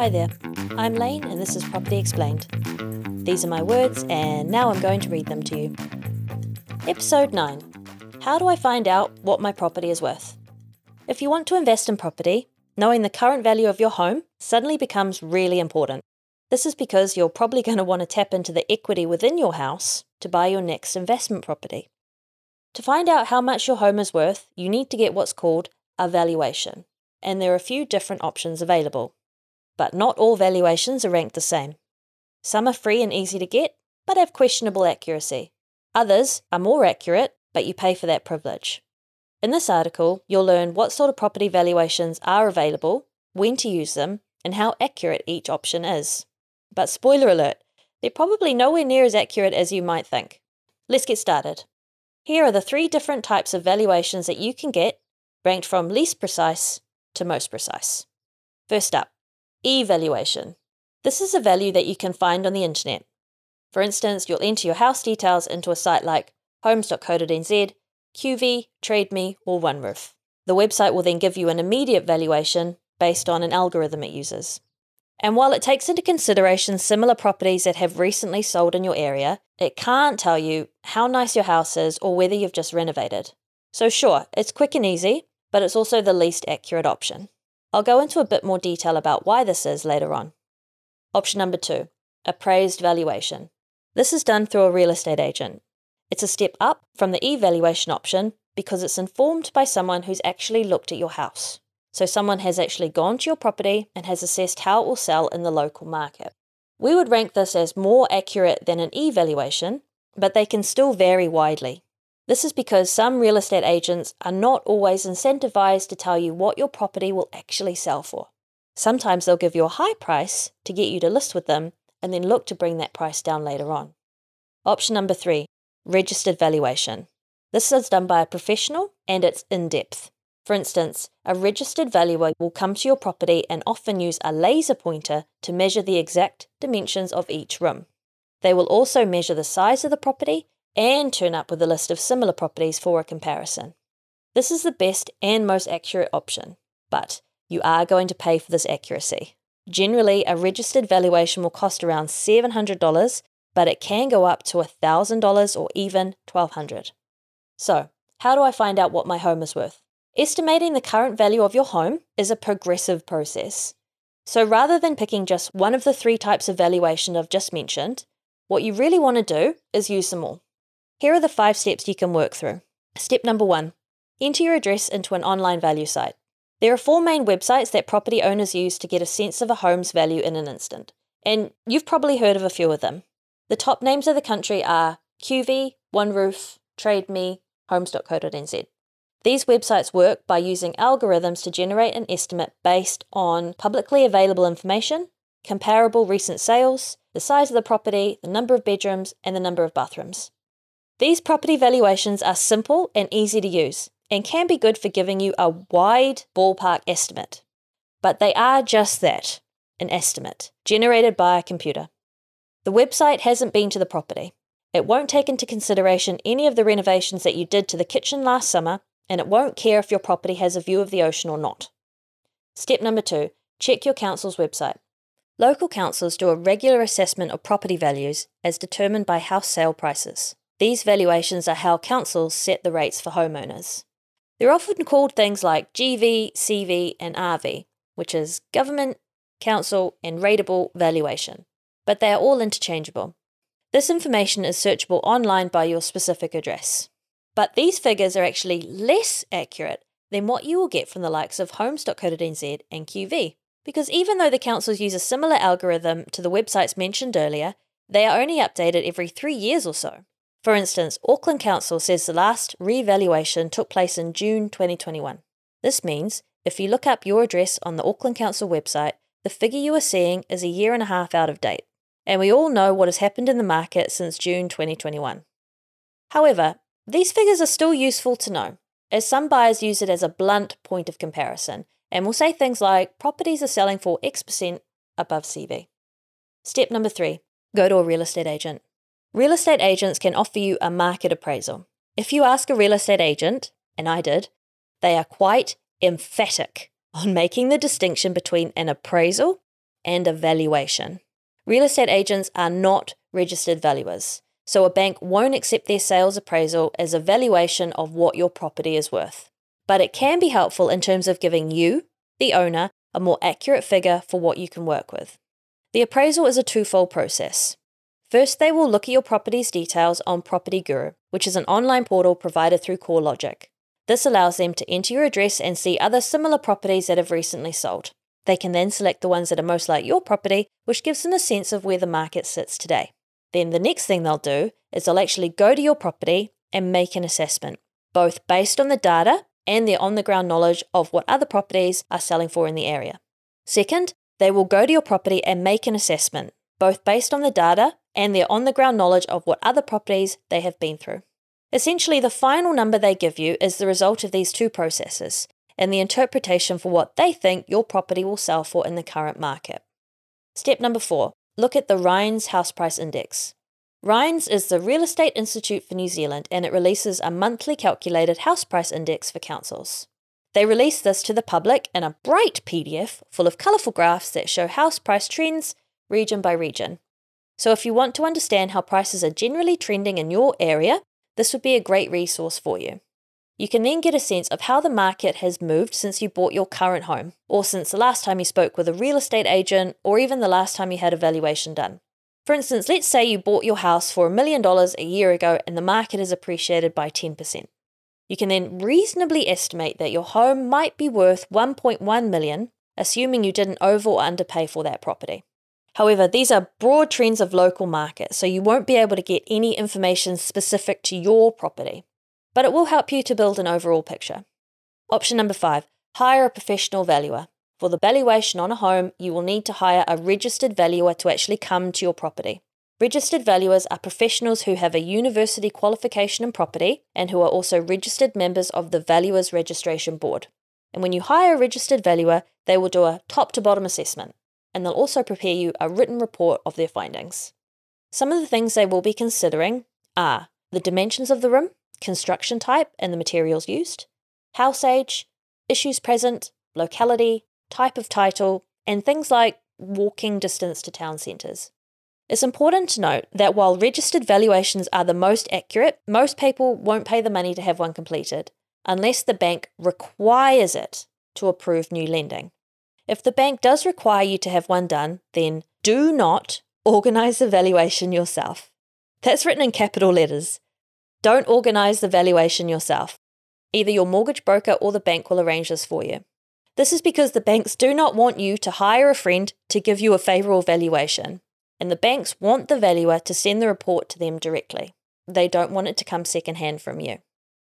Hi there, I'm Lane and this is Property Explained. These are my words and now I'm going to read them to you. Episode 9 How do I find out what my property is worth? If you want to invest in property, knowing the current value of your home suddenly becomes really important. This is because you're probably going to want to tap into the equity within your house to buy your next investment property. To find out how much your home is worth, you need to get what's called a valuation, and there are a few different options available but not all valuations are ranked the same. Some are free and easy to get, but have questionable accuracy. Others are more accurate, but you pay for that privilege. In this article, you'll learn what sort of property valuations are available, when to use them, and how accurate each option is. But spoiler alert, they're probably nowhere near as accurate as you might think. Let's get started. Here are the three different types of valuations that you can get, ranked from least precise to most precise. First up, Evaluation. This is a value that you can find on the internet. For instance, you'll enter your house details into a site like homes.co.nz, QV, TradeMe, or OneRoof. The website will then give you an immediate valuation based on an algorithm it uses. And while it takes into consideration similar properties that have recently sold in your area, it can't tell you how nice your house is or whether you've just renovated. So, sure, it's quick and easy, but it's also the least accurate option. I'll go into a bit more detail about why this is later on. Option number two appraised valuation. This is done through a real estate agent. It's a step up from the evaluation option because it's informed by someone who's actually looked at your house. So, someone has actually gone to your property and has assessed how it will sell in the local market. We would rank this as more accurate than an evaluation, but they can still vary widely. This is because some real estate agents are not always incentivized to tell you what your property will actually sell for. Sometimes they'll give you a high price to get you to list with them and then look to bring that price down later on. Option number three registered valuation. This is done by a professional and it's in depth. For instance, a registered valuer will come to your property and often use a laser pointer to measure the exact dimensions of each room. They will also measure the size of the property and turn up with a list of similar properties for a comparison. This is the best and most accurate option, but you are going to pay for this accuracy. Generally, a registered valuation will cost around $700, but it can go up to $1,000 or even $1,200. So, how do I find out what my home is worth? Estimating the current value of your home is a progressive process. So rather than picking just one of the three types of valuation I've just mentioned, what you really want to do is use them all. Here are the five steps you can work through. Step number one enter your address into an online value site. There are four main websites that property owners use to get a sense of a home's value in an instant, and you've probably heard of a few of them. The top names of the country are QV, OneRoof, TradeMe, Homes.co.nz. These websites work by using algorithms to generate an estimate based on publicly available information, comparable recent sales, the size of the property, the number of bedrooms, and the number of bathrooms. These property valuations are simple and easy to use and can be good for giving you a wide ballpark estimate. But they are just that an estimate generated by a computer. The website hasn't been to the property. It won't take into consideration any of the renovations that you did to the kitchen last summer, and it won't care if your property has a view of the ocean or not. Step number two check your council's website. Local councils do a regular assessment of property values as determined by house sale prices. These valuations are how councils set the rates for homeowners. They're often called things like GV, CV, and RV, which is government, council, and rateable valuation, but they are all interchangeable. This information is searchable online by your specific address. But these figures are actually less accurate than what you will get from the likes of homes.co.nz and QV, because even though the councils use a similar algorithm to the websites mentioned earlier, they are only updated every three years or so. For instance, Auckland Council says the last re-evaluation took place in June 2021. This means if you look up your address on the Auckland Council website, the figure you are seeing is a year and a half out of date. And we all know what has happened in the market since June 2021. However, these figures are still useful to know, as some buyers use it as a blunt point of comparison and will say things like properties are selling for X percent above CV. Step number three go to a real estate agent. Real estate agents can offer you a market appraisal. If you ask a real estate agent, and I did, they are quite emphatic on making the distinction between an appraisal and a valuation. Real estate agents are not registered valuers, so a bank won't accept their sales appraisal as a valuation of what your property is worth. But it can be helpful in terms of giving you, the owner, a more accurate figure for what you can work with. The appraisal is a twofold process. First, they will look at your property's details on Property Guru, which is an online portal provided through CoreLogic. This allows them to enter your address and see other similar properties that have recently sold. They can then select the ones that are most like your property, which gives them a sense of where the market sits today. Then the next thing they'll do is they'll actually go to your property and make an assessment, both based on the data and their on the ground knowledge of what other properties are selling for in the area. Second, they will go to your property and make an assessment, both based on the data and their on the ground knowledge of what other properties they have been through. Essentially, the final number they give you is the result of these two processes and the interpretation for what they think your property will sell for in the current market. Step number four look at the REINZ House Price Index. REINZ is the Real Estate Institute for New Zealand and it releases a monthly calculated house price index for councils. They release this to the public in a bright PDF full of colourful graphs that show house price trends region by region. So, if you want to understand how prices are generally trending in your area, this would be a great resource for you. You can then get a sense of how the market has moved since you bought your current home, or since the last time you spoke with a real estate agent, or even the last time you had a valuation done. For instance, let's say you bought your house for a million dollars a year ago and the market has appreciated by 10%. You can then reasonably estimate that your home might be worth 1.1 million, assuming you didn't over or underpay for that property. However, these are broad trends of local markets, so you won't be able to get any information specific to your property. But it will help you to build an overall picture. Option number five hire a professional valuer. For the valuation on a home, you will need to hire a registered valuer to actually come to your property. Registered valuers are professionals who have a university qualification in property and who are also registered members of the Valuers Registration Board. And when you hire a registered valuer, they will do a top to bottom assessment and they'll also prepare you a written report of their findings. Some of the things they will be considering are the dimensions of the room, construction type and the materials used, house age, issues present, locality, type of title, and things like walking distance to town centres. It's important to note that while registered valuations are the most accurate, most people won't pay the money to have one completed unless the bank requires it to approve new lending. If the bank does require you to have one done, then do not organise the valuation yourself. That's written in capital letters. Don't organise the valuation yourself. Either your mortgage broker or the bank will arrange this for you. This is because the banks do not want you to hire a friend to give you a favourable valuation, and the banks want the valuer to send the report to them directly. They don't want it to come secondhand from you.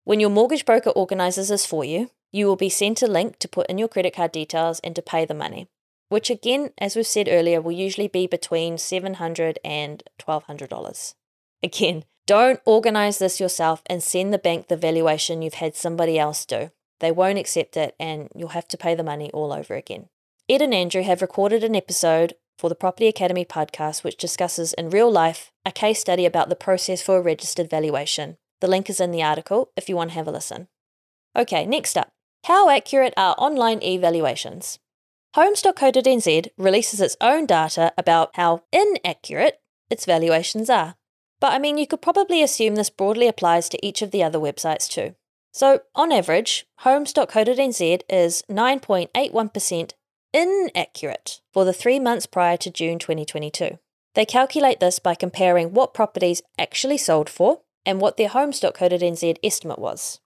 When your mortgage broker organises this for you, you will be sent a link to put in your credit card details and to pay the money, which again, as we've said earlier, will usually be between $700 and $1,200. Again, don't organize this yourself and send the bank the valuation you've had somebody else do. They won't accept it and you'll have to pay the money all over again. Ed and Andrew have recorded an episode for the Property Academy podcast which discusses in real life a case study about the process for a registered valuation. The link is in the article if you want to have a listen. Okay, next up. How accurate are online evaluations? Homes.co.nz releases its own data about how inaccurate its valuations are. But I mean, you could probably assume this broadly applies to each of the other websites too. So, on average, Homes.co.nz is 9.81% inaccurate for the three months prior to June 2022. They calculate this by comparing what properties actually sold for and what their Homes.co.nz estimate was.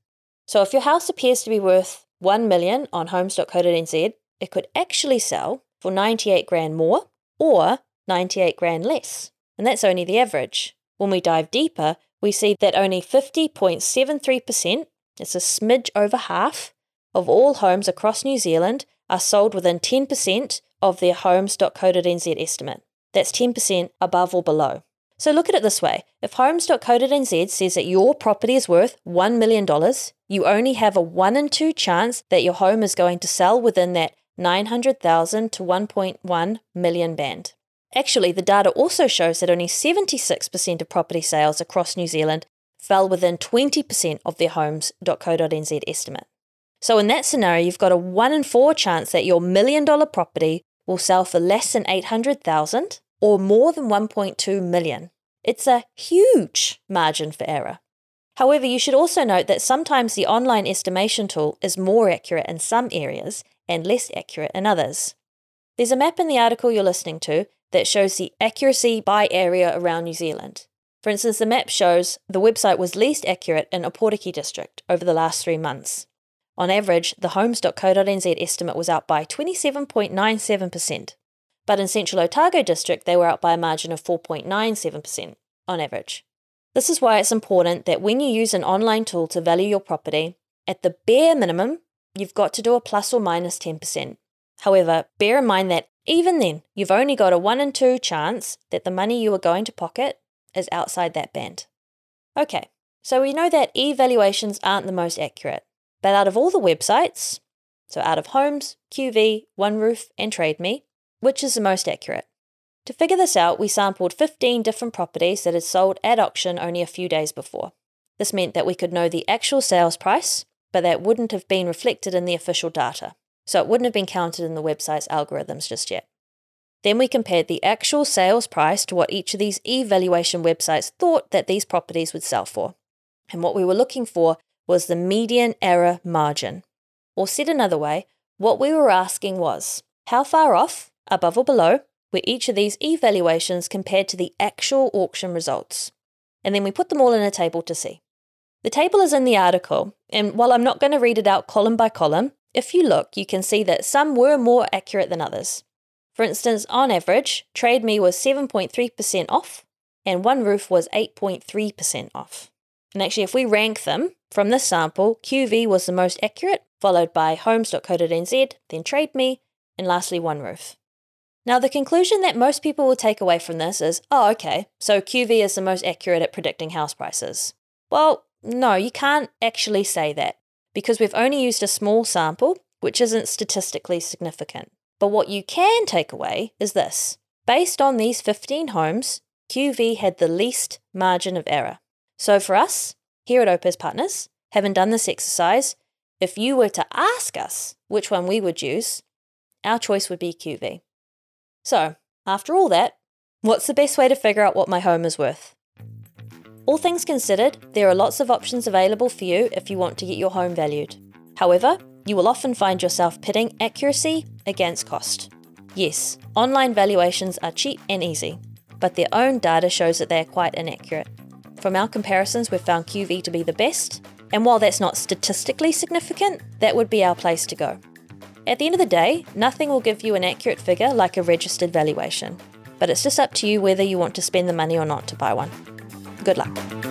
So, if your house appears to be worth 1 million on homes.co.nz, it could actually sell for 98 grand more or 98 grand less. And that's only the average. When we dive deeper, we see that only 50.73%, it's a smidge over half, of all homes across New Zealand are sold within 10% of their homes.co.nz estimate. That's 10% above or below. So look at it this way if homes.co.nz says that your property is worth $1 million, you only have a 1 in 2 chance that your home is going to sell within that 900,000 to 1.1 million band. Actually, the data also shows that only 76% of property sales across New Zealand fell within 20% of their homes.co.nz estimate. So, in that scenario, you've got a 1 in 4 chance that your million dollar property will sell for less than 800,000 or more than 1.2 million. It's a huge margin for error. However, you should also note that sometimes the online estimation tool is more accurate in some areas and less accurate in others. There's a map in the article you're listening to that shows the accuracy by area around New Zealand. For instance, the map shows the website was least accurate in Opotiki district over the last three months. On average, the homes.co.nz estimate was out by 27.97%, but in Central Otago district, they were up by a margin of 4.97% on average. This is why it's important that when you use an online tool to value your property, at the bare minimum, you've got to do a plus or minus 10%. However, bear in mind that even then, you've only got a 1 in 2 chance that the money you are going to pocket is outside that band. Okay, so we know that evaluations aren't the most accurate, but out of all the websites, so out of Homes, QV, OneRoof, and TradeMe, which is the most accurate? To figure this out, we sampled 15 different properties that had sold at auction only a few days before. This meant that we could know the actual sales price, but that wouldn't have been reflected in the official data, so it wouldn't have been counted in the website's algorithms just yet. Then we compared the actual sales price to what each of these evaluation websites thought that these properties would sell for. And what we were looking for was the median error margin. Or said another way, what we were asking was how far off, above or below, where each of these evaluations compared to the actual auction results. And then we put them all in a table to see. The table is in the article, and while I'm not going to read it out column by column, if you look, you can see that some were more accurate than others. For instance, on average, TradeMe was 7.3% off and OneRoof was 8.3% off. And actually, if we rank them from this sample, QV was the most accurate, followed by homes.co.nz, then TradeMe, and lastly OneRoof. Now, the conclusion that most people will take away from this is oh, okay, so QV is the most accurate at predicting house prices. Well, no, you can't actually say that because we've only used a small sample, which isn't statistically significant. But what you can take away is this based on these 15 homes, QV had the least margin of error. So for us, here at Opes Partners, having done this exercise, if you were to ask us which one we would use, our choice would be QV. So, after all that, what's the best way to figure out what my home is worth? All things considered, there are lots of options available for you if you want to get your home valued. However, you will often find yourself pitting accuracy against cost. Yes, online valuations are cheap and easy, but their own data shows that they are quite inaccurate. From our comparisons, we've found QV to be the best, and while that's not statistically significant, that would be our place to go. At the end of the day, nothing will give you an accurate figure like a registered valuation, but it's just up to you whether you want to spend the money or not to buy one. Good luck.